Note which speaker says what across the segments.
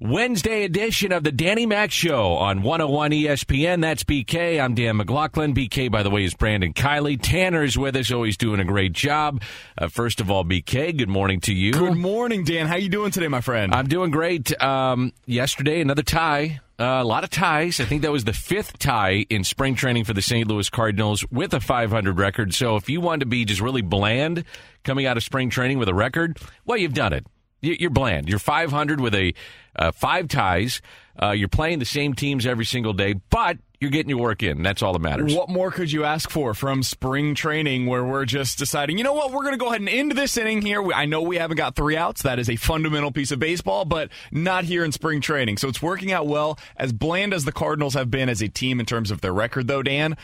Speaker 1: Wednesday edition of the Danny Mac Show on 101 ESPN. That's BK. I'm Dan McLaughlin. BK, by the way, is Brandon Kiley. Tanner's with us, always doing a great job. Uh, first of all, BK, good morning to you.
Speaker 2: Good morning, Dan. How are you doing today, my friend?
Speaker 1: I'm doing great. Um, yesterday, another tie. Uh, a lot of ties. I think that was the fifth tie in spring training for the St. Louis Cardinals with a 500 record. So if you want to be just really bland coming out of spring training with a record, well, you've done it. You're bland. You're 500 with a uh, five ties. Uh, you're playing the same teams every single day, but you're getting your work in. That's all that matters.
Speaker 2: What more could you ask for from spring training where we're just deciding, you know what, we're going to go ahead and end this inning here. I know we haven't got three outs. That is a fundamental piece of baseball, but not here in spring training. So it's working out well. As bland as the Cardinals have been as a team in terms of their record, though, Dan,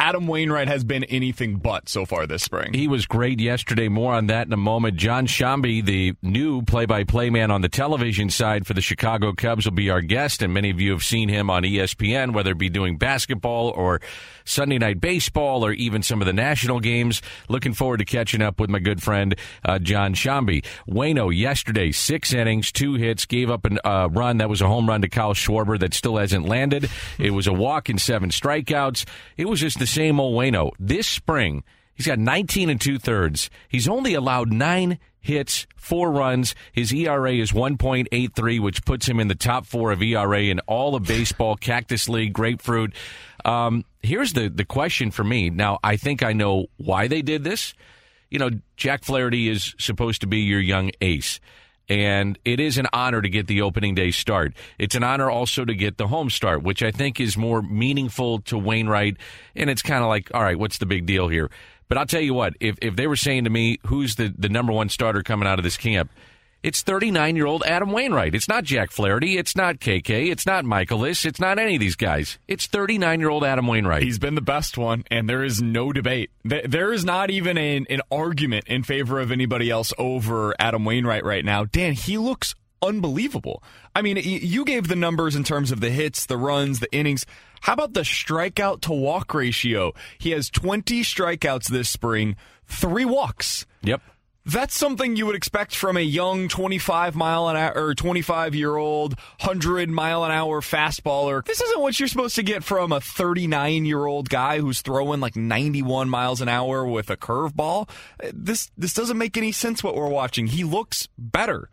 Speaker 2: Adam Wainwright has been anything but so far this spring.
Speaker 1: He was great yesterday. More on that in a moment. Jon Sciambi, the new play-by-play man on the television side for the Chicago Cubs, will be our guest, and many of you have seen him on ESPN, whether it be doing basketball or Sunday night baseball or even some of the national games. Looking forward to catching up with my good friend uh, Jon Sciambi. Waino yesterday, six innings, two hits, gave up a uh, run that was a home run to Kyle Schwarber that still hasn't landed. It was a walk and seven strikeouts. It was just the same old Waino. This spring, he's got 19 and two thirds. He's only allowed nine hits, four runs. His ERA is 1.83, which puts him in the top four of ERA in all of baseball, Cactus League, Grapefruit. Um, here's the, the question for me. Now, I think I know why they did this. You know, Jack Flaherty is supposed to be your young ace and it is an honor to get the opening day start. It's an honor also to get the home start, which I think is more meaningful to Wainwright. And it's kind of like, all right, what's the big deal here? But I'll tell you what, if, if they were saying to me, who's the, the number one starter coming out of this camp? It's 39 year old Adam Wainwright. It's not Jack Flaherty. It's not KK. It's not Mikolas. It's not any of these guys. It's 39 year old Adam Wainwright.
Speaker 2: He's been the best one, and there is no debate. There is not even an, an argument in favor of anybody else over Adam Wainwright right now. Dan, he looks unbelievable. I mean, you gave the numbers in terms of the hits, the runs, the innings. How about the strikeout to walk ratio? He has 20 strikeouts this spring, three walks.
Speaker 1: Yep
Speaker 2: that's something you would expect from a young 25 mile an hour or 25 year old 100 mile an hour fastballer. This isn't what you're supposed to get from a 39 year old guy who's throwing like 91 miles an hour with a curveball. This this doesn't make any sense what we're watching. He looks better.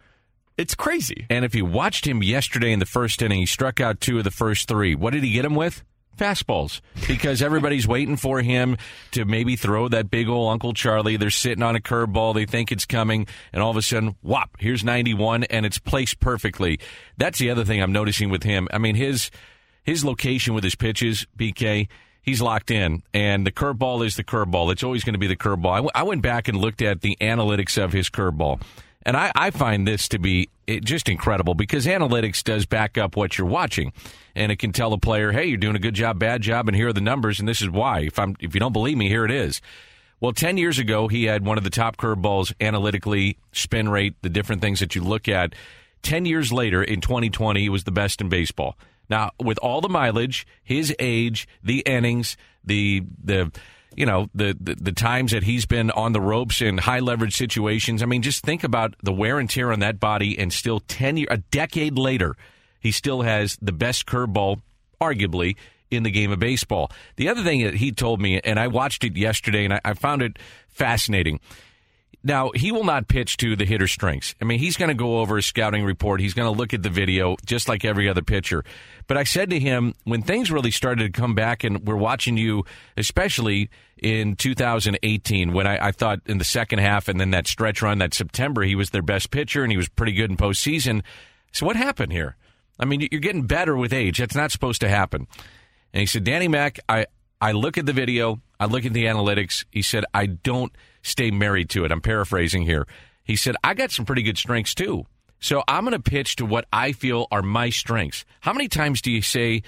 Speaker 2: It's crazy.
Speaker 1: And if you watched him yesterday in the first inning, he struck out two of the first three. What did he get him with? Fastballs because everybody's waiting for him to maybe throw that big old Uncle Charlie. They're sitting on a curveball. They think it's coming. And all of a sudden, whop, here's 91 and it's placed perfectly. That's the other thing I'm noticing with him. I mean, his, his location with his pitches, BK, he's locked in. And the curveball is the curveball. It's always going to be the curveball. I, w- I went back and looked at the analytics of his curveball. And I, I find this to be just incredible because analytics does back up what you're watching, and it can tell the player, "Hey, you're doing a good job, bad job, and here are the numbers, and this is why." If I'm if you don't believe me, here it is. Well, 10 years ago, he had one of the top curveballs analytically, spin rate, the different things that you look at. 10 years later, in 2020, he was the best in baseball. Now, with all the mileage, his age, the innings, the the you know the, the, the times that he's been on the ropes in high leverage situations. I mean, just think about the wear and tear on that body, and still ten a decade later, he still has the best curveball, arguably, in the game of baseball. The other thing that he told me, and I watched it yesterday, and I, I found it fascinating. Now, he will not pitch to the hitter's strengths. I mean, he's going to go over a scouting report. He's going to look at the video just like every other pitcher. But I said to him, when things really started to come back, and we're watching you, especially in 2018, when I, I thought in the second half and then that stretch run, that September, he was their best pitcher and he was pretty good in postseason. So what happened here? I mean, you're getting better with age. That's not supposed to happen. And he said, Danny Mac, I, I look at the video, I look at the analytics. He said, I don't – stay married to it. I'm paraphrasing here. He said, I got some pretty good strengths too. So I'm going to pitch to what I feel are my strengths. How many times do you say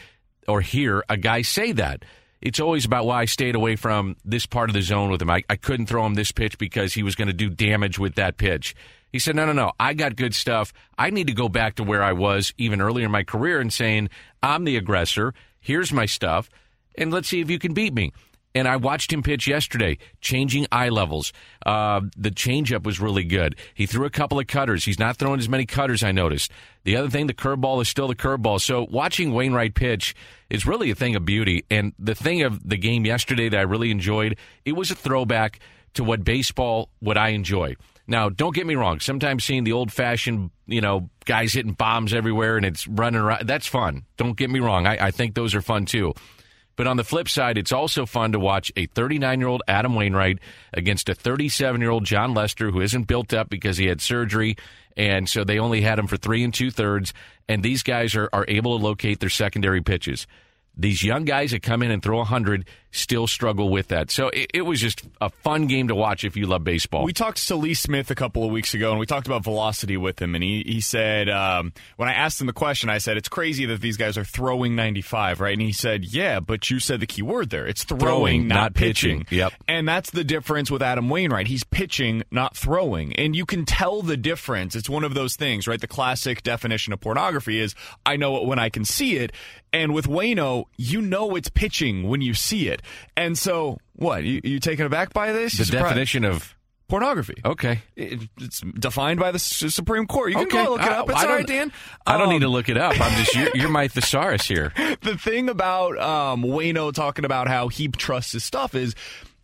Speaker 1: or hear a guy say that? it's always about why I stayed away from this part of the zone with him. I, I couldn't throw him this pitch because he was going to do damage with that pitch. He said, no, no, no, I got good stuff. I need to go back to where I was even earlier in my career and saying, I'm the aggressor. Here's my stuff. And let's see if you can beat me. And I watched him pitch yesterday, changing eye levels. Uh, the changeup was really good. He threw a couple of cutters. He's not throwing as many cutters, I noticed. The other thing, the curveball is still the curveball. So watching Wainwright pitch is really a thing of beauty. And the thing of the game yesterday that I really enjoyed, it was a throwback to what baseball, what I enjoy. Now, don't get me wrong. Sometimes seeing the old fashioned, you know, guys hitting bombs everywhere and it's running around, that's fun. Don't get me wrong. I, I think those are fun too. But on the flip side, it's also fun to watch a 39 year old Adam Wainwright against a 37 year old Jon Lester who isn't built up because he had surgery. And so they only had him for three and two thirds. And these guys are, are able to locate their secondary pitches. These young guys that come in and throw 100 still struggle with that. So it, it, was just a fun game to watch if you love baseball.
Speaker 2: We talked to Lee Smith a couple of weeks ago, and we talked about velocity with him. And he, he said, um, when I asked him the question, I said, it's crazy that these guys are throwing 95, right? And he said, yeah, but you said the key word there. It's throwing, throwing not, not pitching.
Speaker 1: pitching. Yep.
Speaker 2: And that's the difference with Adam Wainwright. He's pitching, not throwing. And you can tell the difference. It's one of those things, right? The classic definition of pornography is I know it when I can see it. And with Waino, you know it's pitching when you see it. And so, what? You, you taken aback by this?
Speaker 1: The definition of
Speaker 2: pornography.
Speaker 1: Okay.
Speaker 2: It, it's defined by the Supreme Court. You can okay. go look it up. It's
Speaker 1: I
Speaker 2: all right, Dan.
Speaker 1: I don't need to um, look it up. I'm just, you're, you're my thesaurus here.
Speaker 2: the thing about um, Waino talking about how he trusts his stuff is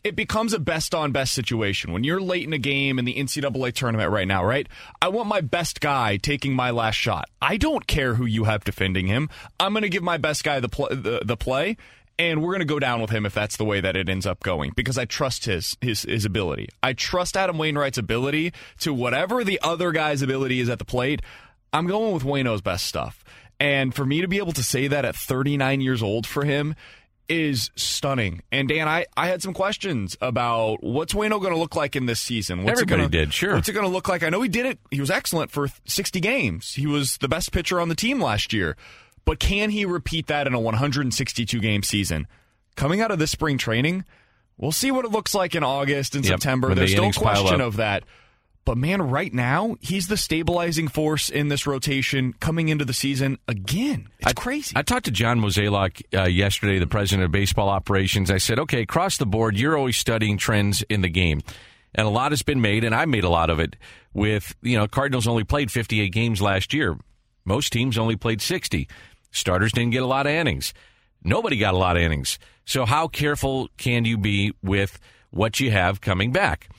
Speaker 2: it becomes a best on best situation. When you're late in a game in the NCAA tournament right now, right? I want my best guy taking my last shot. I don't care who you have defending him. I'm going to give my best guy the, pl- the, the play, and we're going to go down with him if that's the way that it ends up going because I trust his his his ability. I trust Adam Wainwright's ability to whatever the other guy's ability is at the plate. I'm going with Waino's best stuff. And for me to be able to say that at 39 years old for him is stunning. And Dan, I, I had some questions about what's Waino going to look like in this season. What's
Speaker 1: Everybody
Speaker 2: gonna,
Speaker 1: did, sure.
Speaker 2: What's it going to look like? I know he did it. He was excellent for 60 games. He was the best pitcher on the team last year. But can he repeat that in a 162 game season? Coming out of this spring training, we'll see what it looks like in August and yep, September. There's the no question of that. But man, right now, he's the stabilizing force in this rotation coming into the season again. It's
Speaker 1: I,
Speaker 2: crazy.
Speaker 1: I talked to John Mozeliak uh, yesterday, the president of baseball operations. I said, okay, across the board, you're always studying trends in the game. And a lot has been made, and I made a lot of it with, you know, Cardinals only played 58 games last year. Most teams only played 60. Starters didn't get a lot of innings. Nobody got a lot of innings. So how careful can you be with what you have coming back?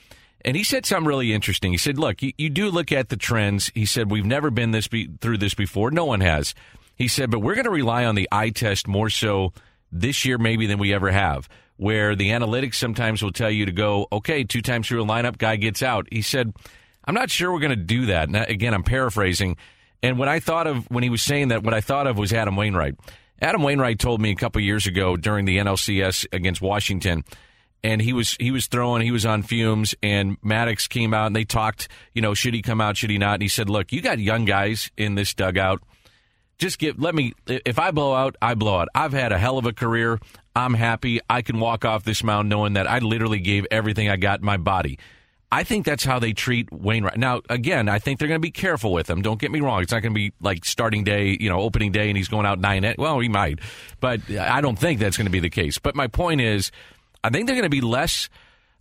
Speaker 1: And he said something really interesting. He said, "Look, you, you do look at the trends." He said, "We've never been this be, through this before. No one has." He said, "But we're going to rely on the eye test more so this year, maybe than we ever have." Where the analytics sometimes will tell you to go, okay, two times through a lineup, guy gets out. He said, "I'm not sure we're going to do that." Again, I'm paraphrasing. And when I thought of when he was saying that, what I thought of was Adam Wainwright. Adam Wainwright told me a couple years ago during the NLCS against Washington and he was he was throwing, he was on fumes, and Maddux came out and they talked, you know, should he come out, should he not? And he said, "Look, you got young guys in this dugout. Just give let me if I blow out, I blow out. I've had a hell of a career. I'm happy. I can walk off this mound knowing that I literally gave everything I got in my body." I think that's how they treat Wainwright. Now, again, I think they're going to be careful with him. Don't get me wrong; it's not going to be like starting day, you know, opening day, and he's going out nine. Well, he might, but I don't think that's going to be the case. But my point is, I think they're going to be less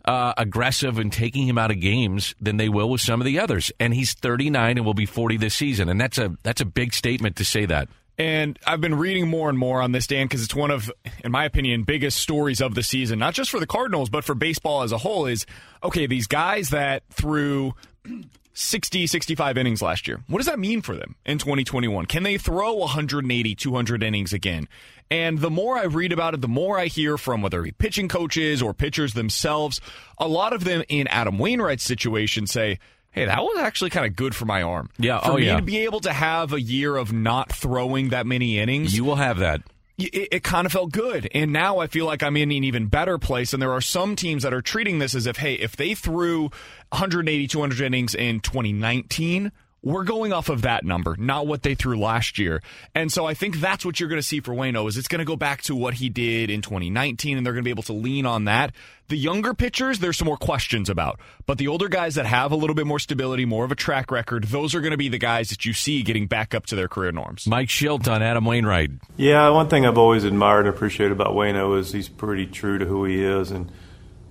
Speaker 1: uh, aggressive in taking him out of games than they will with some of the others. And he's 39 and will be 40 this season, and that's a that's a big statement to say that.
Speaker 2: And I've been reading more and more on this, Dan, because it's one of, in my opinion, biggest stories of the season, not just for the Cardinals, but for baseball as a whole. Is okay, these guys that threw 60, 65 innings last year. What does that mean for them in 2021? Can they throw 180, 200 innings again? And the more I read about it, the more I hear from whether it be pitching coaches or pitchers themselves, a lot of them in Adam Wainwright's situation say, hey, that was actually kind of good for my arm.
Speaker 1: Yeah,
Speaker 2: for
Speaker 1: oh,
Speaker 2: me
Speaker 1: yeah.
Speaker 2: to be able to have a year of not throwing that many innings.
Speaker 1: You will have that
Speaker 2: it, it, kind of felt good. And now I feel like I'm in an even better place. And there are some teams that are treating this as if, hey, if they threw 180, 200 innings in 2019, we're going off of that number, not what they threw last year. And so I think that's what you're going to see for Waino is it's going to go back to what he did in 2019 and they're going to be able to lean on that. The younger pitchers, there's some more questions about, but the older guys that have a little bit more stability, more of a track record, those are going to be the guys that you see getting back up to their career norms.
Speaker 1: Mike Shildt on Adam Wainwright.
Speaker 3: Yeah, one thing I've always admired and appreciated about Waino is he's pretty true to who he is, and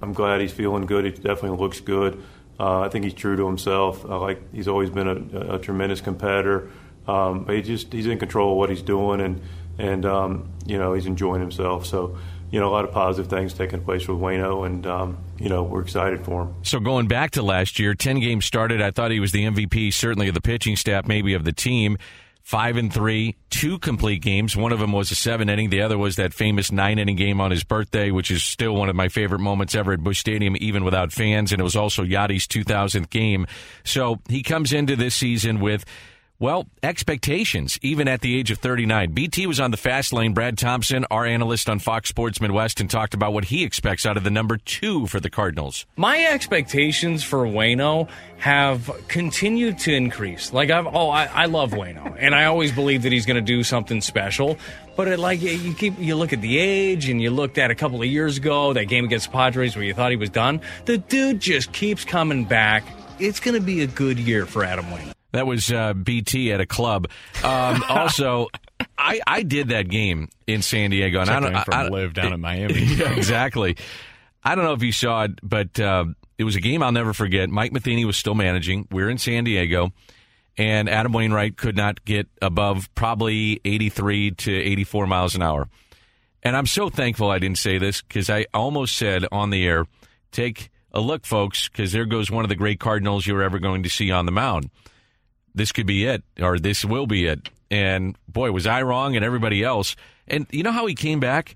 Speaker 3: I'm glad he's feeling good. He definitely looks good. Uh, I think he's true to himself. Like he's always been a, a tremendous competitor, um, but he just he's in control of what he's doing, and and um, you know he's enjoying himself. So you know a lot of positive things taking place with Waino, and um, you know we're excited for him.
Speaker 1: So going back to last year, ten games started. I thought he was the MVP, certainly of the pitching staff, maybe of the team five and three, two complete games. One of them was a seven inning. The other was that famous nine inning game on his birthday, which is still one of my favorite moments ever at Busch Stadium, even without fans. And it was also Yadi's 2000th game. So he comes into this season with well, expectations, even at the age of 39. BT was on the fast lane. Brad Thompson, our analyst on Fox Sports Midwest, and talked about what he expects out of the number two for the Cardinals.
Speaker 4: My expectations for Waino have continued to increase. Like I've, oh, I, I love Waino, and I always believe that he's going to do something special. But it, like you keep, you look at the age, and you looked at a couple of years ago that game against the Padres where you thought he was done. The dude just keeps coming back. It's going to be a good year for Adam Waino.
Speaker 1: That was uh, BT at a club. Um, also, I, I did that game in San Diego,
Speaker 2: and Checking I don't from I, live down in Miami.
Speaker 1: Yeah, exactly. I don't know if you saw it, but uh, it was a game I'll never forget. Mike Matheny was still managing. We are in San Diego, and Adam Wainwright could not get above probably 83 to 84 miles an hour. And I'm so thankful I didn't say this because I almost said on the air, take a look, folks, because there goes one of the great Cardinals you're ever going to see on the mound this could be it, or this will be it. And boy, was I wrong and everybody else. And you know how he came back?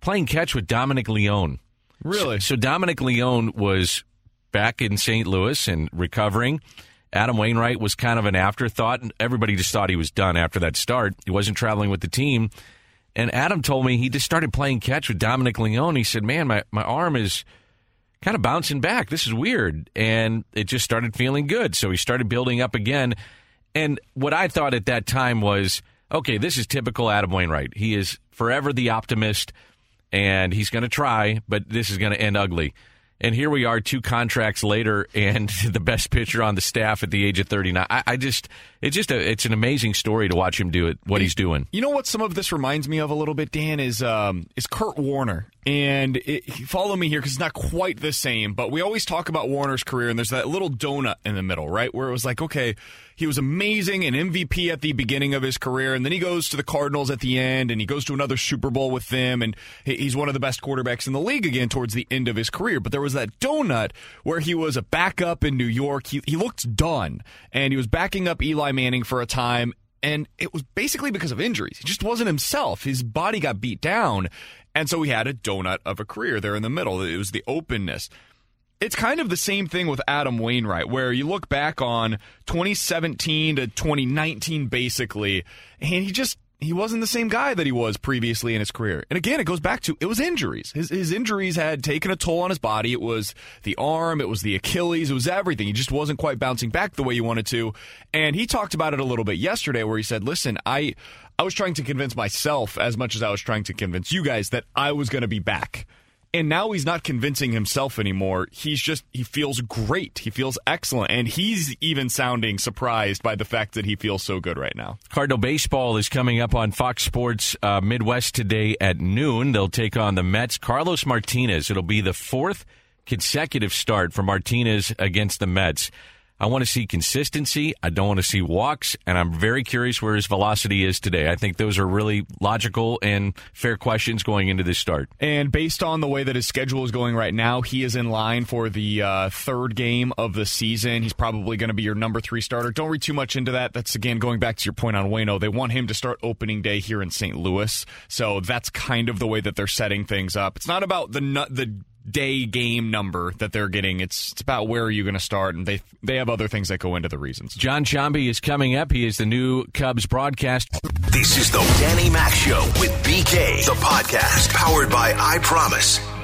Speaker 1: Playing catch with Dominic Leone.
Speaker 2: Really?
Speaker 1: So, so Dominic Leone was back in St. Louis and recovering. Adam Wainwright was kind of an afterthought. And everybody just thought he was done after that start. He wasn't traveling with the team. And Adam told me he just started playing catch with Dominic Leone. He said, Man, my, my arm is kind of bouncing back. This is weird. And it just started feeling good. So he started building up again. And what I thought at that time was, okay, this is typical Adam Wainwright. He is forever the optimist, and he's going to try, but this is going to end ugly. And here we are, two contracts later, and the best pitcher on the staff at the age of 39. I, I just, it's just a, it's an amazing story to watch him do it, what he's doing.
Speaker 2: You know what some of this reminds me of a little bit, Dan, is, um, is Kurt Warner. And it, follow me here because it's not quite the same, but we always talk about Warner's career, and there's that little donut in the middle, right? Where it was like, okay, he was amazing, an MVP at the beginning of his career, and then he goes to the Cardinals at the end, and he goes to another Super Bowl with them, and he's one of the best quarterbacks in the league again towards the end of his career. But there was that donut where he was a backup in New York. He, he looked done, and he was backing up Eli Manning for a time, and it was basically because of injuries. He just wasn't himself. His body got beat down, and so he had a donut of a career there in the middle. It was the openness it's kind of the same thing with Adam Wainwright, where you look back on 2017 to 2019, basically, and he just he wasn't the same guy that he was previously in his career. And again, it goes back to it was injuries. His his injuries had taken a toll on his body. It was the arm, it was the Achilles, it was everything. He just wasn't quite bouncing back the way he wanted to. And he talked about it a little bit yesterday where he said, "Listen, I I was trying to convince myself as much as I was trying to convince you guys that I was going to be back." And now he's not convincing himself anymore. He's just, he feels great. He feels excellent. And he's even sounding surprised by the fact that he feels so good right now.
Speaker 1: Cardinal Baseball is coming up on Fox Sports uh, Midwest today at noon. They'll take on the Mets. Carlos Martinez. It'll be the fourth consecutive start for Martinez against the Mets. I want to see consistency. I don't want to see walks, and I'm very curious where his velocity is today. I think those are really logical and fair questions going into this start.
Speaker 2: And based on the way that his schedule is going right now, he is in line for the uh, third game of the season. He's probably going to be your number three starter. Don't read too much into that. That's again going back to your point on Waino. They want him to start opening day here in St. Louis, so that's kind of the way that they're setting things up. It's not about the the day game number that they're getting. It's, it's about where are you going to start, and they they have other things that go into the reasons.
Speaker 1: Jon Sciambi is coming up. He is the new Cubs broadcast.
Speaker 5: This is the Danny Mac Show with BK, the podcast powered by I Promise.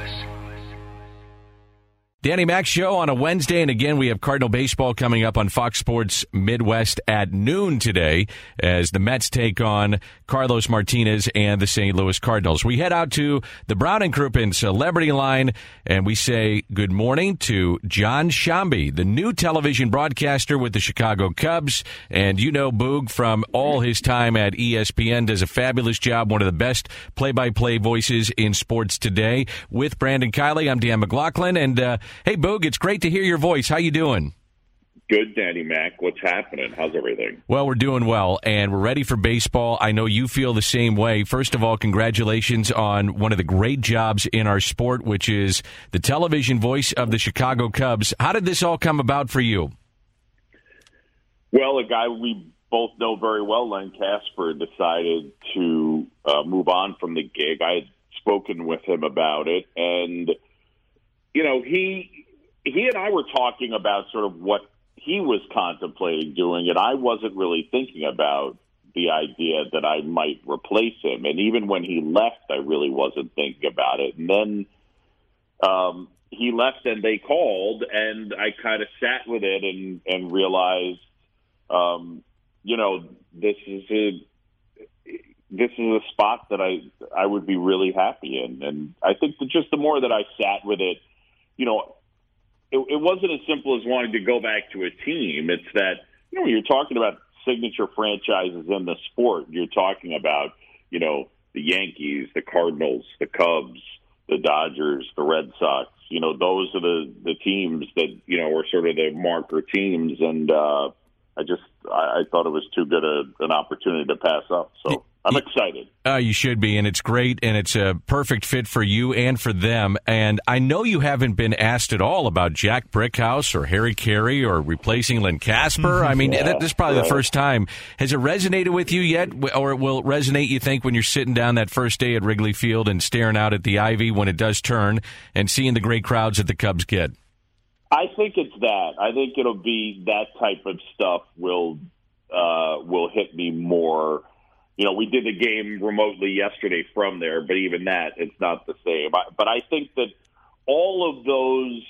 Speaker 1: Danny Mac Show on a Wednesday. And again, we have Cardinal Baseball coming up on Fox Sports Midwest at noon today as the Mets take on Carlos Martinez and the St. Louis Cardinals. We head out to the Brown and Crouppen Celebrity Line and we say good morning to Jon Sciambi, the new television broadcaster with the Chicago Cubs. And you know Boog from all his time at ESPN does a fabulous job, one of the best play by play voices in sports today. With Brandon Kiley, I'm Dan McLaughlin. And, uh, Hey, Boog, it's great to hear your voice. How you doing?
Speaker 6: Good, Danny Mac. What's happening? How's everything?
Speaker 1: Well, we're doing well, and we're ready for baseball. I know you feel the same way. First of all, congratulations on one of the great jobs in our sport, which is the television voice of the Chicago Cubs. How did this all come about for you?
Speaker 6: Well, a guy we both know very well, Len Kasper, decided to uh, move on from the gig. I had spoken with him about it, and – you know, he he and I were talking about sort of what he was contemplating doing, and I wasn't really thinking about the idea that I might replace him. And even when he left, I really wasn't thinking about it. And then um, he left, and they called, and I kind of sat with it and and realized, um, you know, this is a this is a spot that I I would be really happy in, and I think that just the more that I sat with it you know, it, it wasn't as simple as wanting to go back to a team. It's that, you know, when you're talking about signature franchises in the sport, you're talking about, you know, the Yankees, the Cardinals, the Cubs, the Dodgers, the Red Sox. You know, those are the the teams that you know were sort of the marker teams, and uh, I just I, I thought it was too good a, an opportunity to pass up. So I'm excited.
Speaker 1: Uh, you should be, and it's great, and it's a perfect fit for you and for them. And I know you haven't been asked at all about Jack Brickhouse or Harry Caray or replacing Len Kasper. I mean, yeah, this is probably right. the first time. Has it resonated with you yet, or will it resonate? You think when you're sitting down that first day at Wrigley Field and staring out at the ivy when it does turn and seeing the great crowds that the Cubs get?
Speaker 6: I think it's that. I think it'll be that type of stuff will uh, will hit me more you know, we did the game remotely yesterday from there, but even that, it's not the same. But I think that all of those,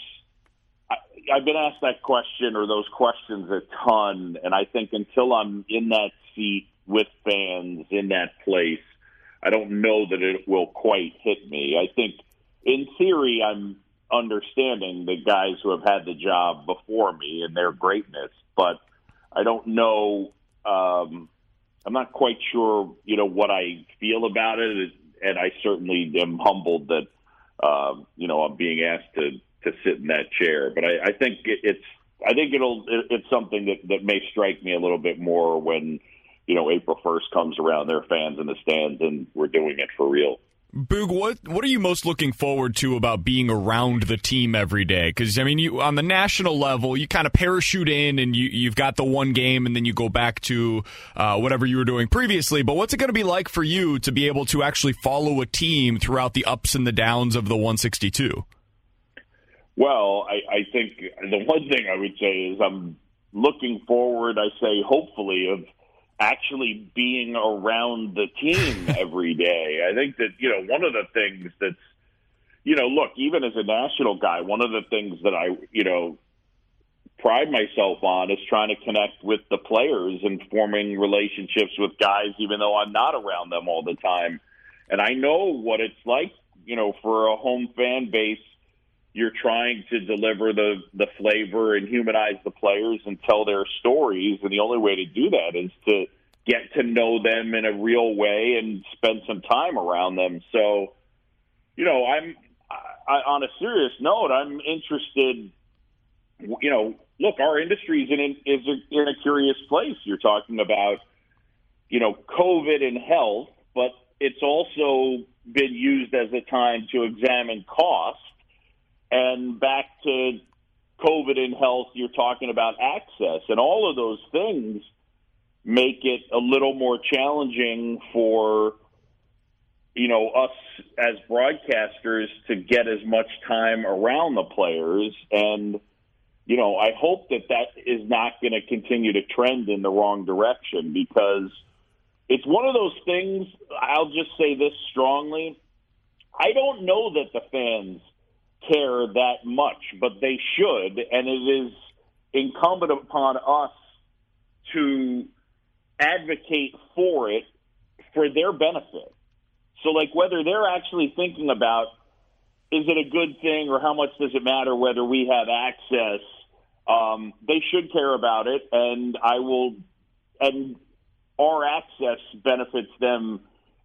Speaker 6: I, I've been asked that question or those questions a ton, and I think until I'm in that seat with fans in that place, I don't know that it will quite hit me. I think, in theory, I'm understanding the guys who have had the job before me and their greatness, but I don't know. Um, I'm not quite sure, you know, what I feel about it, and I certainly am humbled that, uh, you know, I'm being asked to to sit in that chair. But I, I think it, it's, I think it'll, it, it's something that that may strike me a little bit more when, you know, April 1st comes around. There are fans in the stands, and we're doing it for real.
Speaker 2: Boog, what what are you most looking forward to about being around the team every day? Because I mean, you on the national level, you kind of parachute in and you you've got the one game, and then you go back to uh, whatever you were doing previously. But what's it going to be like for you to be able to actually follow a team throughout the ups and the downs of the 162?
Speaker 6: Well, I, I think the one thing I would say is I'm looking forward. I say hopefully of actually being around the team every day. I think that, you know, one of the things that's, you know, look, even as a national guy, one of the things that I, you know, pride myself on is trying to connect with the players and forming relationships with guys, even though I'm not around them all the time. And I know what it's like, you know, for a home fan base you're trying to deliver the the flavor and humanize the players and tell their stories and the only way to do that is to get to know them in a real way and spend some time around them. So you know i'm I, on a serious note i'm interested you know look our industry is in is in a curious place. You're talking about you know covid and health but it's also been used as a time to examine costs and back to COVID and health, you're talking about access, and all of those things make it a little more challenging for you know us as broadcasters to get as much time around the players. And you know i hope that that is not going to continue to trend in the wrong direction because it's one of those things i'll just say this strongly i don't know that the fans care that much, but they should, and it is incumbent upon us to advocate for it for their benefit. So, like, whether they're actually thinking about is it a good thing or how much does it matter whether we have access, um, they should care about it, and I will, and our access benefits them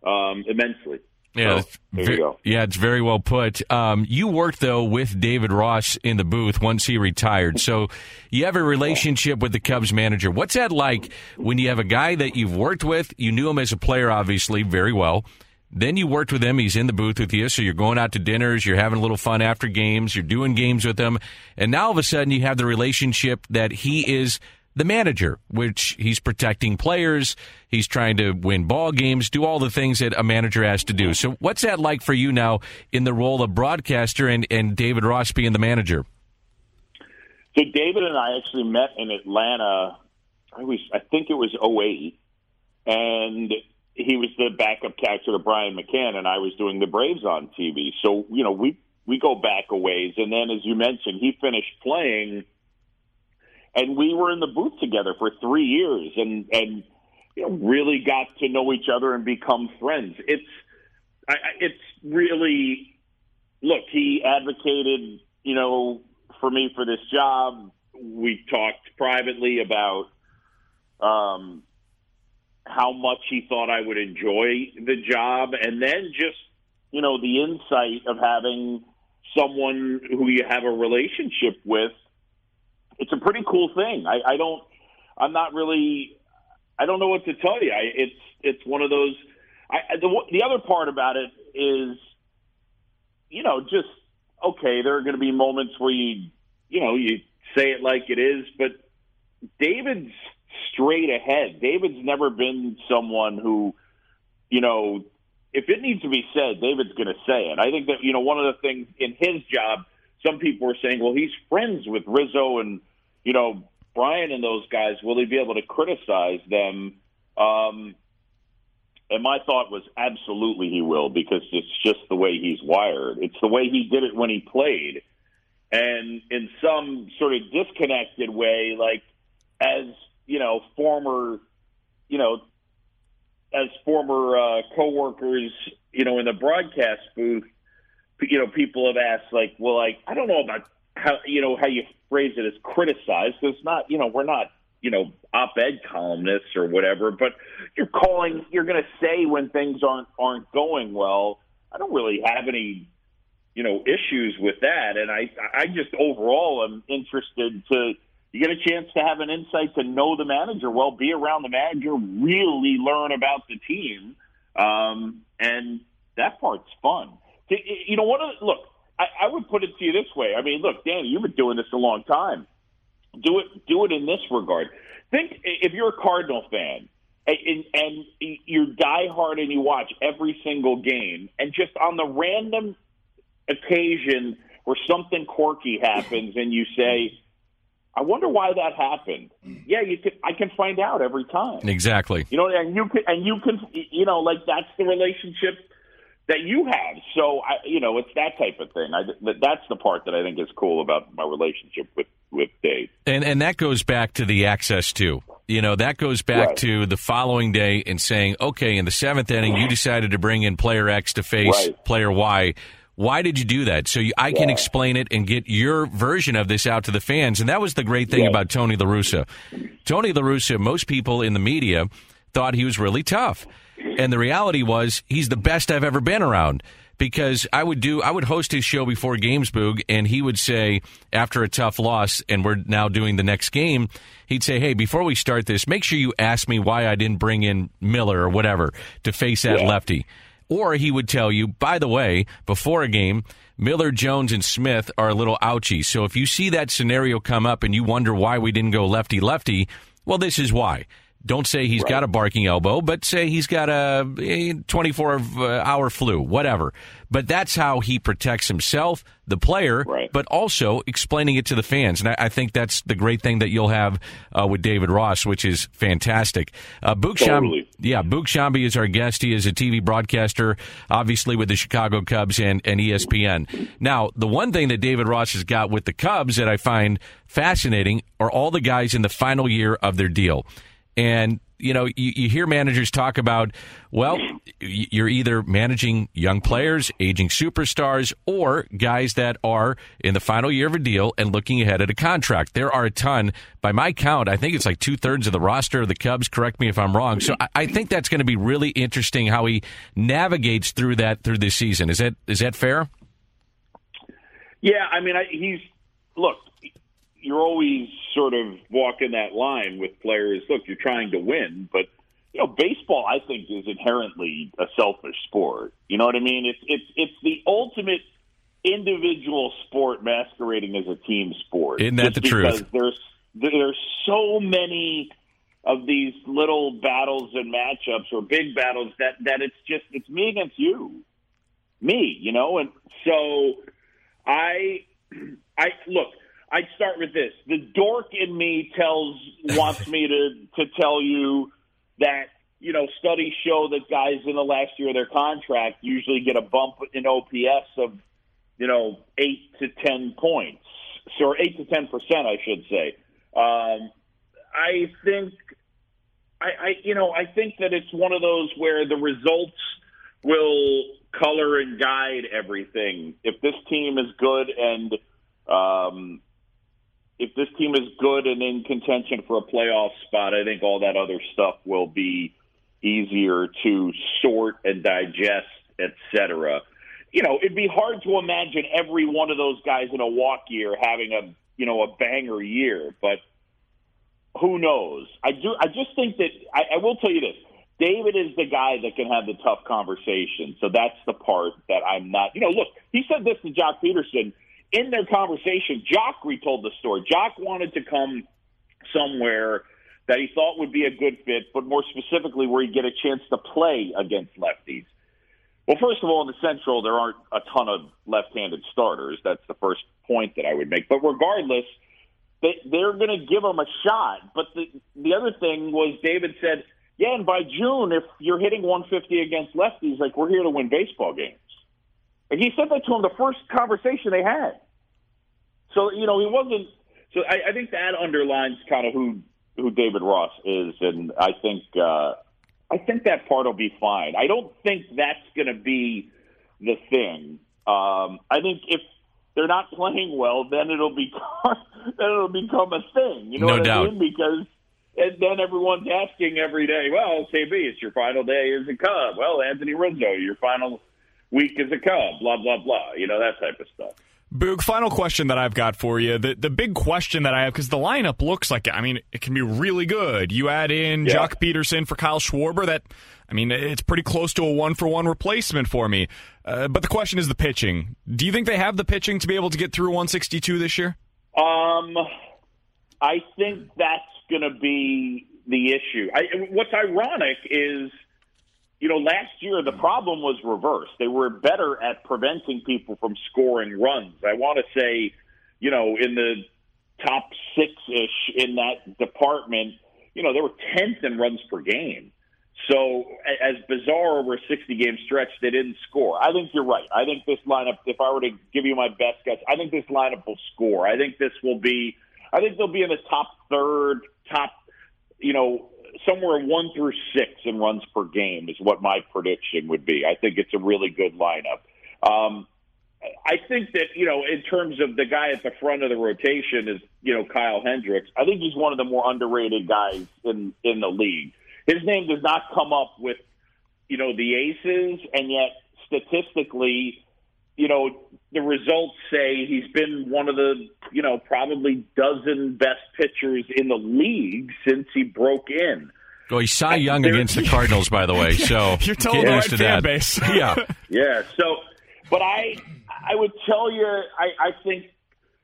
Speaker 6: um, immensely.
Speaker 1: Yeah,
Speaker 6: So, there you go.
Speaker 1: yeah, it's very well put. Um, you worked though with David Ross in the booth once he retired, so you have a relationship with the Cubs manager. What's that like when you have a guy that you've worked with? You knew him as a player, obviously, very well. Then you worked with him. He's in the booth with you, so you're going out to dinners. You're having a little fun after games. You're doing games with him, and now all of a sudden you have the relationship that he is the manager, which he's protecting players, he's trying to win ball games, do all the things that a manager has to do. So, what's that like for you now in the role of broadcaster and, and David Ross being the manager?
Speaker 6: So David and I actually met in Atlanta. I was, I think it was 08, and he was the backup catcher to Brian McCann, and I was doing the Braves on TV. So you know, we we go back a ways, and then as you mentioned, he finished playing, and we were in the booth together for three years, and and you know, really got to know each other and become friends. It's I, it's really look. He advocated, you know, for me for this job. We talked privately about um, how much he thought I would enjoy the job, and then just you know the insight of having someone who you have a relationship with. It's a pretty cool thing. I, I don't. I'm not really. I don't know what to tell you. I, it's it's one of those. I, the the other part about it is, you know, just okay. There are going to be moments where you, you know, you say it like it is, but David's straight ahead. David's never been someone who, you know, if it needs to be said, David's going to say it. I think that you know one of the things in his job, some people were saying, well, he's friends with Rizzo and you know Brian and those guys. Will he be able to criticize them? Um, and my thought was absolutely he will because it's just the way he's wired. It's the way he did it when he played. And in some sort of disconnected way, like as, you know, former, you know, as former uh, coworkers, you know, in the broadcast booth, you know, people have asked, like, well, like, I don't know about how, you know, how you phrase it as criticized. It's not, you know, we're not, you know, op-ed columnists or whatever, but you're calling, you're going to say when things aren't aren't going well. I don't really have any, you know, issues with that, and I, I just overall am interested to. You get a chance to have an insight to know the manager well, be around the manager, really learn about the team, um, and that part's fun. You know, one of the, look, I, I would put it to you this way. I mean, look, Danny, you've been doing this a long time. Do it, do it in this regard. Think if you're a Cardinal fan and, and you're diehard and you watch every single game, and just on the random occasion where something quirky happens, and you say, "I wonder why that happened." Yeah, you can. I can find out every time.
Speaker 1: Exactly.
Speaker 6: You know, and you can, and you can, you know, like that's the relationship that you have. So, I, you know, it's that type of thing. I, that's the part that I think is cool about my relationship with with Dave.
Speaker 1: And and that goes back to the access too. You know, that goes back
Speaker 6: Right.
Speaker 1: to the following day and saying, okay, in the seventh inning, you decided to bring in player X to face
Speaker 6: Right.
Speaker 1: player Y. Why did you do that? So you, I can explain it and get your version of this out to the fans. And that was the great thing
Speaker 6: Yeah.
Speaker 1: about Tony La Russa. Tony La Russa, most people in the media thought he was really tough. And the reality was he's the best I've ever been around. Because I would do I would host his show before games Boog and he would say after a tough loss and we're now doing the next game he'd say hey before we start this make sure you ask me why I didn't bring in Miller or whatever to face that
Speaker 6: Yeah.
Speaker 1: lefty. Or he would tell you by the way before a game Miller Jones and Smith are a little ouchy so if you see that scenario come up and you wonder why we didn't go lefty lefty well this is why Don't say he's right. got a barking elbow, but say he's got a 24 hour flu, whatever. But that's how he protects himself, the player,
Speaker 6: right.
Speaker 1: but also explaining it to the fans. And I, I think that's the great thing that you'll have uh, with David Ross, which is fantastic. Uh,
Speaker 6: totally.
Speaker 1: yeah, Sciambi is our guest. He is a TV broadcaster, obviously with the Chicago Cubs and, and ESPN. Now, the one thing that David Ross has got with the Cubs that I find fascinating are all the guys in the final year of their deal. And you know, you, you, hear managers talk about, well, you're either managing young players, aging superstars, or guys that are in the final year of a deal and looking ahead at a contract. There are a ton. By my count, I think it's like two thirds of the roster of the Cubs. Correct me if I'm wrong. So I, I think that's going to be really interesting how he navigates through that through this season. Is that is that fair?
Speaker 6: Yeah, I mean, I, he's look you're always sort of walking that line with players. Look, you're trying to win, but you know, baseball I think is inherently a selfish sport. You know what I mean? It's it's it's the ultimate individual sport masquerading as a team sport.
Speaker 1: Isn't that the truth?
Speaker 6: There's there's so many of these little battles and matchups or big battles that that it's just it's me against you, me. You know, and so I I look. I'd start with this. The dork in me tells wants me to to tell you that you know studies show that guys in the last year of their contract usually get a bump in OPS of you know eight to ten points, so eight to ten percent, I should say. Um, I think I, I you know I think that it's one of those where the results will color and guide everything. If this team is good and um, if this team is good and in contention for a playoff spot, I think all that other stuff will be easier to sort and digest, etc. You know, it'd be hard to imagine every one of those guys in a walk year having a you know a banger year, but who knows? I do. I just think that I, I will tell you this. David is the guy that can have the tough conversation. So that's the part that I'm not. You know, look, he said this to Joc Pederson in their conversation, Joc retold the story. Joc wanted to come somewhere that he thought would be a good fit, but more specifically, where he'd get a chance to play against lefties. Well, first of all, in the Central, there aren't a ton of left-handed starters. That's the first point that I would make. But regardless, they, they're going to give him a shot. But the the other thing was, David said, "Yeah, and by June, if you're hitting 150 against lefties, like we're here to win baseball games." And he said that to him the first conversation they had. So you know he wasn't. So I, I think that underlines kind of who who David Ross is, and I think uh, I think that part will be fine. I don't think that's going to be the thing. Um, I think if they're not playing well, then it'll become then it'll become a thing. You know
Speaker 1: no
Speaker 6: what
Speaker 1: doubt.
Speaker 6: I mean? Because and then everyone's asking every day, well, KB, it's your final day as a Cub. Well, Anthony Rizzo, your final week as a Cub. Blah blah blah. You know that type of stuff.
Speaker 2: Boog, final question that I've got for you. The the big question that I have because the lineup looks like I mean it can be really good. You add in yeah. Joc Pederson for Kyle Schwarber. That I mean it's pretty close to a one for one replacement for me. Uh, but the question is the pitching. Do you think they have the pitching to be able to get through 162 this year?
Speaker 6: Um, I think that's going to be the issue. I, what's ironic is you know, last year the problem was reversed. They were better at preventing people from scoring runs. I want to say, you know, in the top six ish in that department, you know, they were 10th in runs per game. So, as bizarre over a 60 game stretch, they didn't score. I think you're right. I think this lineup, if I were to give you my best guess, I think this lineup will score. I think this will be, I think they'll be in the top third, top, you know, somewhere one through six in runs per game is what my prediction would be. I think it's a really good lineup. Um, I think that you know, in terms of the guy at the front of the rotation is you know Kyle Hendricks. I think he's one of the more underrated guys in in the league. His name does not come up with you know the aces, and yet statistically, you know, the results say he's been one of the, you know, probably dozen best pitchers in the league since he broke in.
Speaker 1: Oh, he's Cy Young against the Cardinals, by the way. So
Speaker 2: you're telling the right
Speaker 1: fan
Speaker 2: that. base.
Speaker 1: yeah,
Speaker 6: yeah. So, but I, I would tell you, I, I think,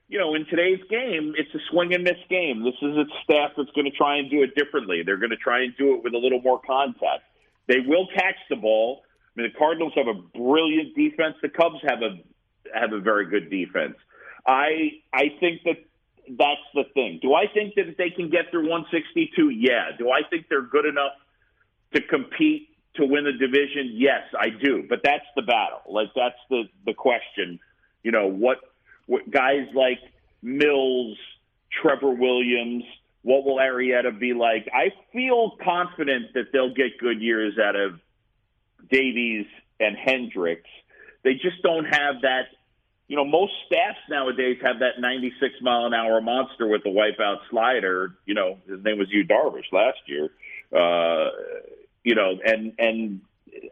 Speaker 6: you know, in today's game, it's a swing and miss game. This is a staff that's going to try and do it differently. They're going to try and do it with a little more contact. They will catch the ball. I mean, the Cardinals have a brilliant defense. The Cubs have a have a very good defense. I I think that that's the thing. Do I think that they can get through 162? Yeah. Do I think they're good enough to compete to win the division? Yes, I do. But that's the battle. Like that's the the question. You know what? What guys like Mills, Trevor Williams. What will Arrieta be like? I feel confident that they'll get good years out of Davies and Hendricks. They just don't have that you know, most staffs nowadays have that 96 mile an hour monster with the wipeout slider. You know, his name was Yu Darvish last year. Uh, you know, and and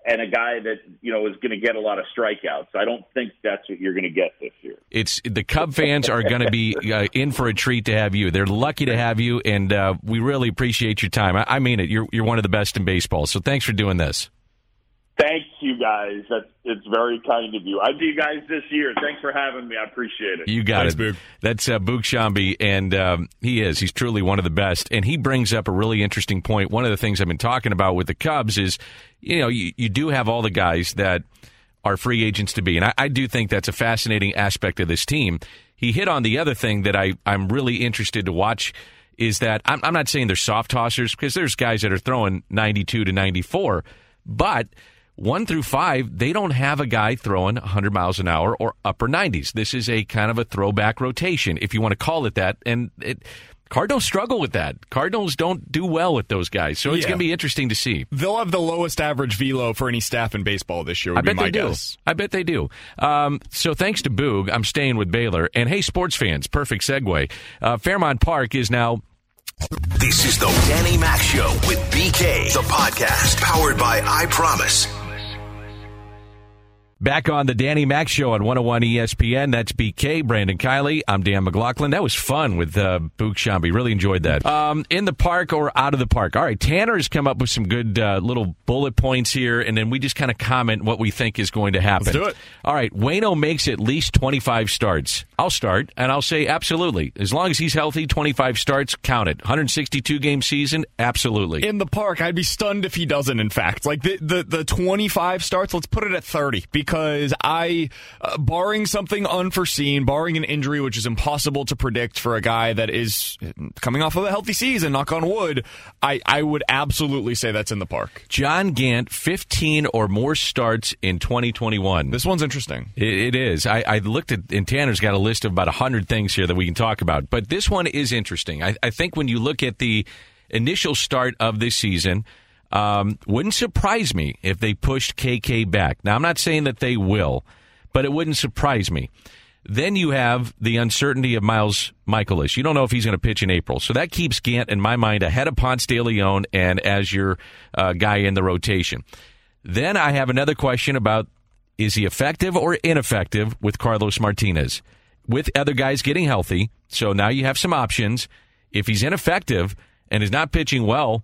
Speaker 6: and a guy that you know is going to get a lot of strikeouts. I don't think that's what you're going to get this year.
Speaker 1: It's the Cub fans are going to be uh, in for a treat to have you. They're lucky to have you, and uh, we really appreciate your time. I, I mean it. You're you're one of the best in baseball. So thanks for doing this.
Speaker 6: Thank you guys. That's it's very kind of you. I'll be you guys this year. Thanks for having me. I appreciate it.
Speaker 1: You got
Speaker 2: Thanks,
Speaker 1: it.
Speaker 2: Boog.
Speaker 1: That's uh, Boog Sciambi, and um, he is. He's truly one of the best. And he brings up a really interesting point. One of the things I've been talking about with the Cubs is, you know, you, you do have all the guys that are free agents to be, and I, I do think that's a fascinating aspect of this team. He hit on the other thing that I I'm really interested to watch is that I'm, I'm not saying they're soft tossers because there's guys that are throwing 92 to 94, but one through five, they don't have a guy throwing 100 miles an hour or upper 90s. This is a kind of a throwback rotation, if you want to call it that. And it, Cardinals struggle with that. Cardinals don't do well with those guys. So it's
Speaker 2: Yeah.
Speaker 1: going to be interesting to see.
Speaker 2: They'll have the lowest average velo for any staff in baseball this year. Would
Speaker 1: I bet
Speaker 2: be my
Speaker 1: they do. I bet they do. Um, so thanks to Boog, I'm staying with Baylor. And hey, sports fans, perfect segue. Uh, Fairmount Park is now
Speaker 5: This is the Danny Mac Show with BK, the podcast powered by I Promise.
Speaker 1: Back on the Danny Mac Show on 101 ESPN. That's BK, Brandon Kiley. I'm Dan McLaughlin. That was fun with uh, Boog Sciambi. Really enjoyed that. Um, in the park or out of the park? All right, Tanner has come up with some good uh, little bullet points here, and then we just kind of comment what we think is going to happen.
Speaker 2: Let's do it.
Speaker 1: All right, Waino makes at least 25 starts. I'll start, and I'll say absolutely. As long as he's healthy, 25 starts, count it. 162 game season, absolutely.
Speaker 2: in the park. I'd be stunned if he doesn't. In fact, like the the, the 25 starts, let's put it at 30 because I, uh, barring something unforeseen, barring an injury which is impossible to predict for a guy that is coming off of a healthy season, knock on wood, I I would absolutely say that's in the park.
Speaker 1: John Gant, 15 or more starts in 2021.
Speaker 2: This one's interesting.
Speaker 1: It, it is. I, I looked at, and Tanner's got a list of about 100 things here that we can talk about. But this one is interesting. I, I think when you look at the initial start of this season, um, wouldn't surprise me if they pushed KK back. Now, I'm not saying that they will, but it wouldn't surprise me. Then you have the uncertainty of Miles Mikolas. You don't know if he's going to pitch in April. So that keeps Gant, in my mind, ahead of Ponce de Leon and as your uh, guy in the rotation. Then I have another question about is he effective or ineffective with Carlos Martinez? With other guys getting healthy, so now you have some options. If he's ineffective and is not pitching well,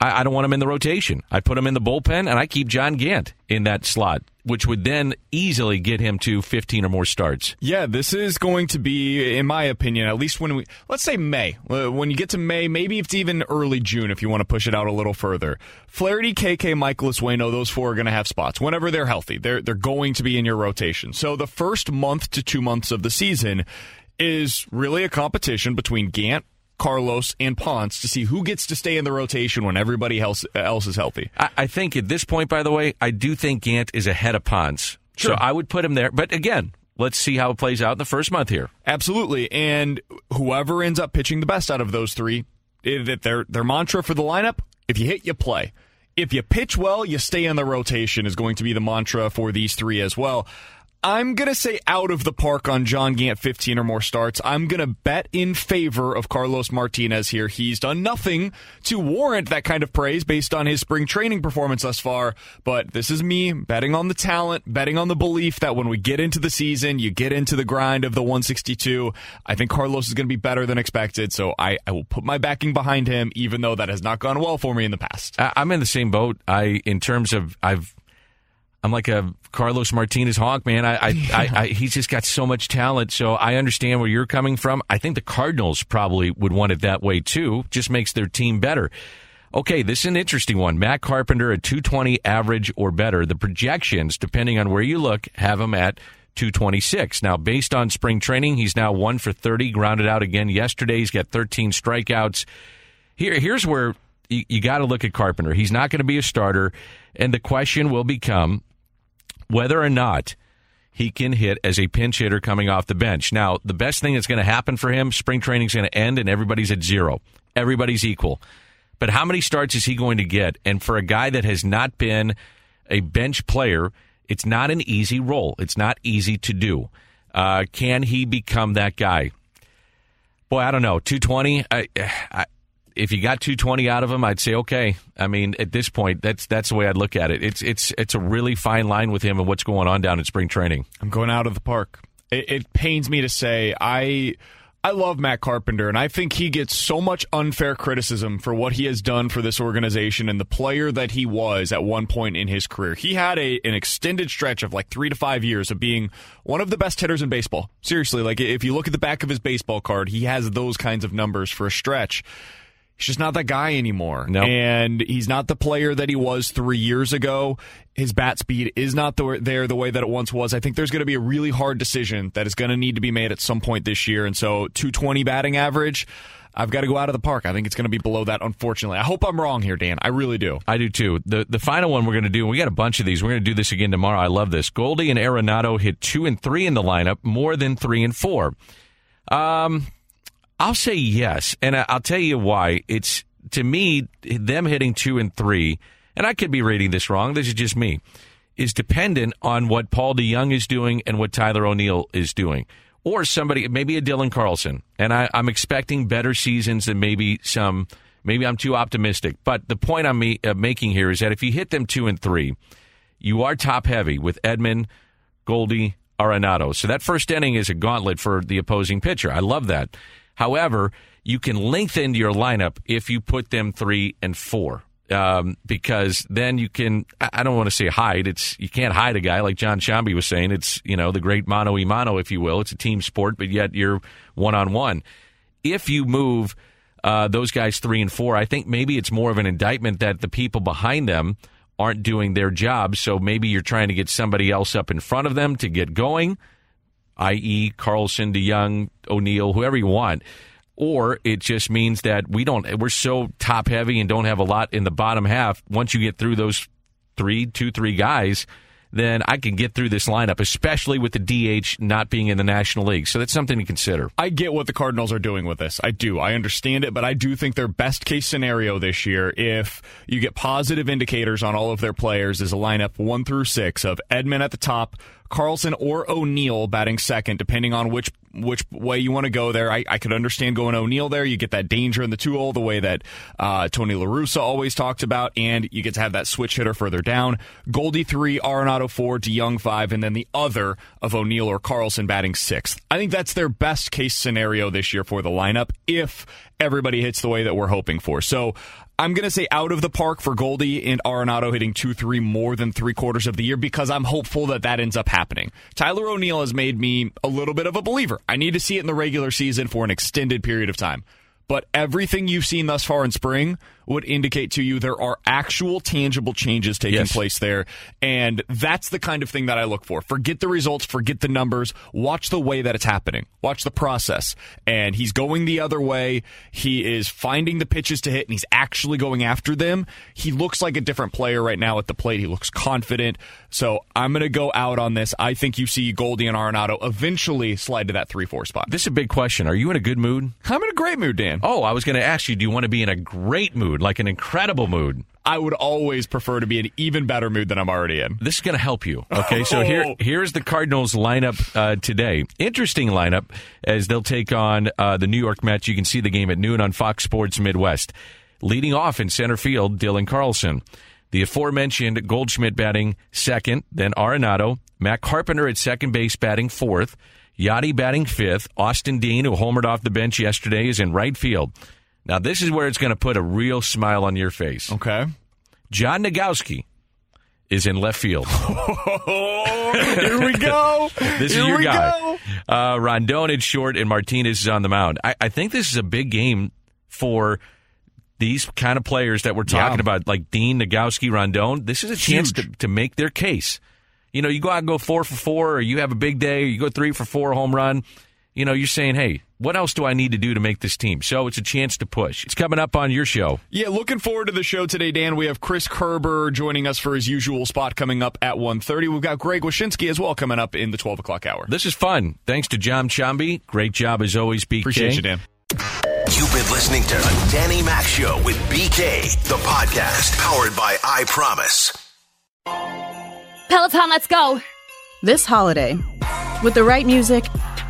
Speaker 1: I, I don't want him in the rotation. I put him in the bullpen and I keep John Gant in that slot, which would then easily get him to 15 or more starts.
Speaker 2: Yeah, this is going to be, in my opinion, at least when we, let's say May. Uh, When you get to May, maybe it's even early June if you want to push it out a little further. Flaherty, KK, Mikolas, Waino, those four are going to have spots whenever they're healthy. They're, they're going to be in your rotation. So the first month to two months of the season is really a competition between Gant, Carlos, and Ponce to see who gets to stay in the rotation when everybody else, else is healthy.
Speaker 1: I, I think at this point, by the way, I do think Gant is ahead of Ponce. So I would put him there. But again, let's see how it plays out in the first month here.
Speaker 2: Absolutely, and whoever ends up pitching the best out of those three, eh, that their their mantra for the lineup: if you hit, you play. If you pitch well, you stay in the rotation is going to be the mantra for these three as well. I'm going to say out of the park on John Gant 15 or more starts. I'm going to bet in favor of Carlos Martinez here. He's done nothing to warrant that kind of praise based on his spring training performance thus far, but this is me betting on the talent, betting on the belief that when we get into the season, you get into the grind of the 162. I think Carlos is going to be better than expected, so I, I will put my backing behind him, even though that has not gone well for me in the past.
Speaker 1: I'm in the same boat. I, in terms of, I've, I'm like a Carlos Martinez honk, man. I, I, I, I, he's just got so much talent. So I understand where you're coming from. I think the Cardinals probably would want it that way too. Just makes their team better. Okay, this is an interesting one. Matt Carpenter at 220 average or better. The projections, depending on where you look, have him at 226. Now, based on spring training, he's now one for 30, grounded out again yesterday. He's got 13 strikeouts. Here, here's where you, you got to look at Carpenter. He's not going to be a starter, and the question will become whether or not he can hit as a pinch hitter coming off the bench. Now, the best thing that's going to happen for him, spring training's going to end and everybody's at zero. Everybody's equal. But how many starts is he going to get? And for a guy that has not been a bench player, it's not an easy role. It's not easy to do. Uh, can he become that guy? Boy, I don't know. 220. I, I, if you got 220 out of him, I'd say okay. I mean, at this point, that's that's the way I'd look at it. It's it's it's a really fine line with him and what's going on down in spring training.
Speaker 2: I'm going out of the park. It, it pains me to say I I love Matt Carpenter, and I think he gets so much unfair criticism for what he has done for this organization and the player that he was at one point in his career. He had a an extended stretch of like three to five years of being one of the best hitters in baseball. Seriously, like if you look at the back of his baseball card, he has those kinds of numbers for a stretch. He's just not that guy anymore.
Speaker 1: No.
Speaker 2: And he's not the player that he was three years ago. His bat speed is not the, there the way that it once was. I think there's going to be a really hard decision that is going to need to be made at some point this year. And so 220 batting average, I've got to go out of the park. I think it's going to be below that, unfortunately. I hope I'm wrong here, Dan. I really do.
Speaker 1: I do too. The the final one we're going to do, we got a bunch of these. We're going to do this again tomorrow. I love this. Goldie and Arenado hit two and three in the lineup, more than three and four. Um, I'll say yes, and I'll tell you why. It's to me them hitting two and three, and I could be reading this wrong. This is just me. Is dependent on what Paul DeJong is doing and what Tyler O'Neill is doing, or somebody maybe a Dylan Carlson. And I, I'm expecting better seasons than maybe some. Maybe I'm too optimistic, but the point I'm me, uh, making here is that if you hit them two and three, you are top heavy with Edman, Goldie, Arenado. So that first inning is a gauntlet for the opposing pitcher. I love that. However, you can lengthen your lineup if you put them three and four. Um, because then you can, I don't want to say hide. It's, you can't hide a guy like Jon Sciambi was saying. It's, you know, the great mano y mano, if you will. It's a team sport, but yet you're one on one. If you move, uh, those guys three and four, I think maybe it's more of an indictment that the people behind them aren't doing their job. So maybe you're trying to get somebody else up in front of them to get going i.e., Carlson, DeJong, O'Neill, whoever you want. Or it just means that we don't, we're so top heavy and don't have a lot in the bottom half. Once you get through those three, two, three guys, then I can get through this lineup, especially with the DH not being in the National League. So that's something to consider.
Speaker 2: I get what the Cardinals are doing with this. I do. I understand it, but I do think their best case scenario this year, if you get positive indicators on all of their players, is a lineup one through six of Edman at the top, Carlson or O'Neill batting second, depending on which which way you want to go there. I, I could understand going O'Neill there. You get that danger in the two hole, the way that uh, Tony La Russa always talked about, and you get to have that switch hitter further down. Goldie three, Arenado four, DeJong five, and then the other of O'Neill or Carlson batting sixth. I think that's their best case scenario this year for the lineup if everybody hits the way that we're hoping for. So I'm going to say out of the park for Goldie and Arenado hitting 2 3 more than three quarters of the year because I'm hopeful that that ends up happening. Tyler O'Neill has made me a little bit of a believer. I need to see it in the regular season for an extended period of time. But everything you've seen thus far in spring would indicate to you there are actual tangible changes taking
Speaker 1: Yes.
Speaker 2: place there. And that's the kind of thing that I look for. Forget the results, forget the numbers, watch the way that it's happening, watch the process. And he's going the other way. He is finding the pitches to hit and he's actually going after them. He looks like a different player right now at the plate. He looks confident. So I'm going to go out on this. I think you see Goldie and Arenado eventually slide to that 3 4 spot.
Speaker 1: This is a big question. Are you in a good mood?
Speaker 2: I'm in a great mood, Dan.
Speaker 1: Oh, I was going to ask you, do you want to be in a great mood, like an incredible mood?
Speaker 2: I would always prefer to be in an even better mood than I'm already in.
Speaker 1: This is going to help you. Okay, so here here's the Cardinals lineup uh, today. Interesting lineup as they'll take on uh, the New York Mets. You can see the game at noon on Fox Sports Midwest. Leading off in center field, Dylan Carlson. The aforementioned Goldschmidt batting second, then Arenado, Matt Carpenter at second base batting fourth, Yadi batting fifth, Austin Dean, who homered off the bench yesterday, is in right field. Now this is where it's going to put a real smile on your face.
Speaker 2: Okay.
Speaker 1: John Nogowski is in left field.
Speaker 2: Here we go.
Speaker 1: This
Speaker 2: Here
Speaker 1: is your guy.
Speaker 2: go.
Speaker 1: Uh, Rondon is short, and Martinez is on the mound. I, I think this is a big game for these kind of players that we're talking
Speaker 2: Yeah.
Speaker 1: about, like Dean, Nogowski, Rondon. This is a chance to, to make their case. You know, you go out and go four for four, or you have a big day, or you go three for four home run. You know, you're saying, hey, what else do I need to do to make this team? So it's a chance to push. It's coming up on your show.
Speaker 2: Yeah, looking forward to the show today, Dan. We have Chris Kerber joining us for his usual spot coming up at 1.30. We've got Greg Wyshynski as well coming up in the 12 o'clock hour.
Speaker 1: This is fun. Thanks to Jon Sciambi. Great job as always, BK.
Speaker 2: Appreciate you, Dan.
Speaker 5: You've been listening to the Danny Mac Show with BK, the podcast powered by I Promise.
Speaker 7: Peloton, let's go.
Speaker 8: This holiday, with the right music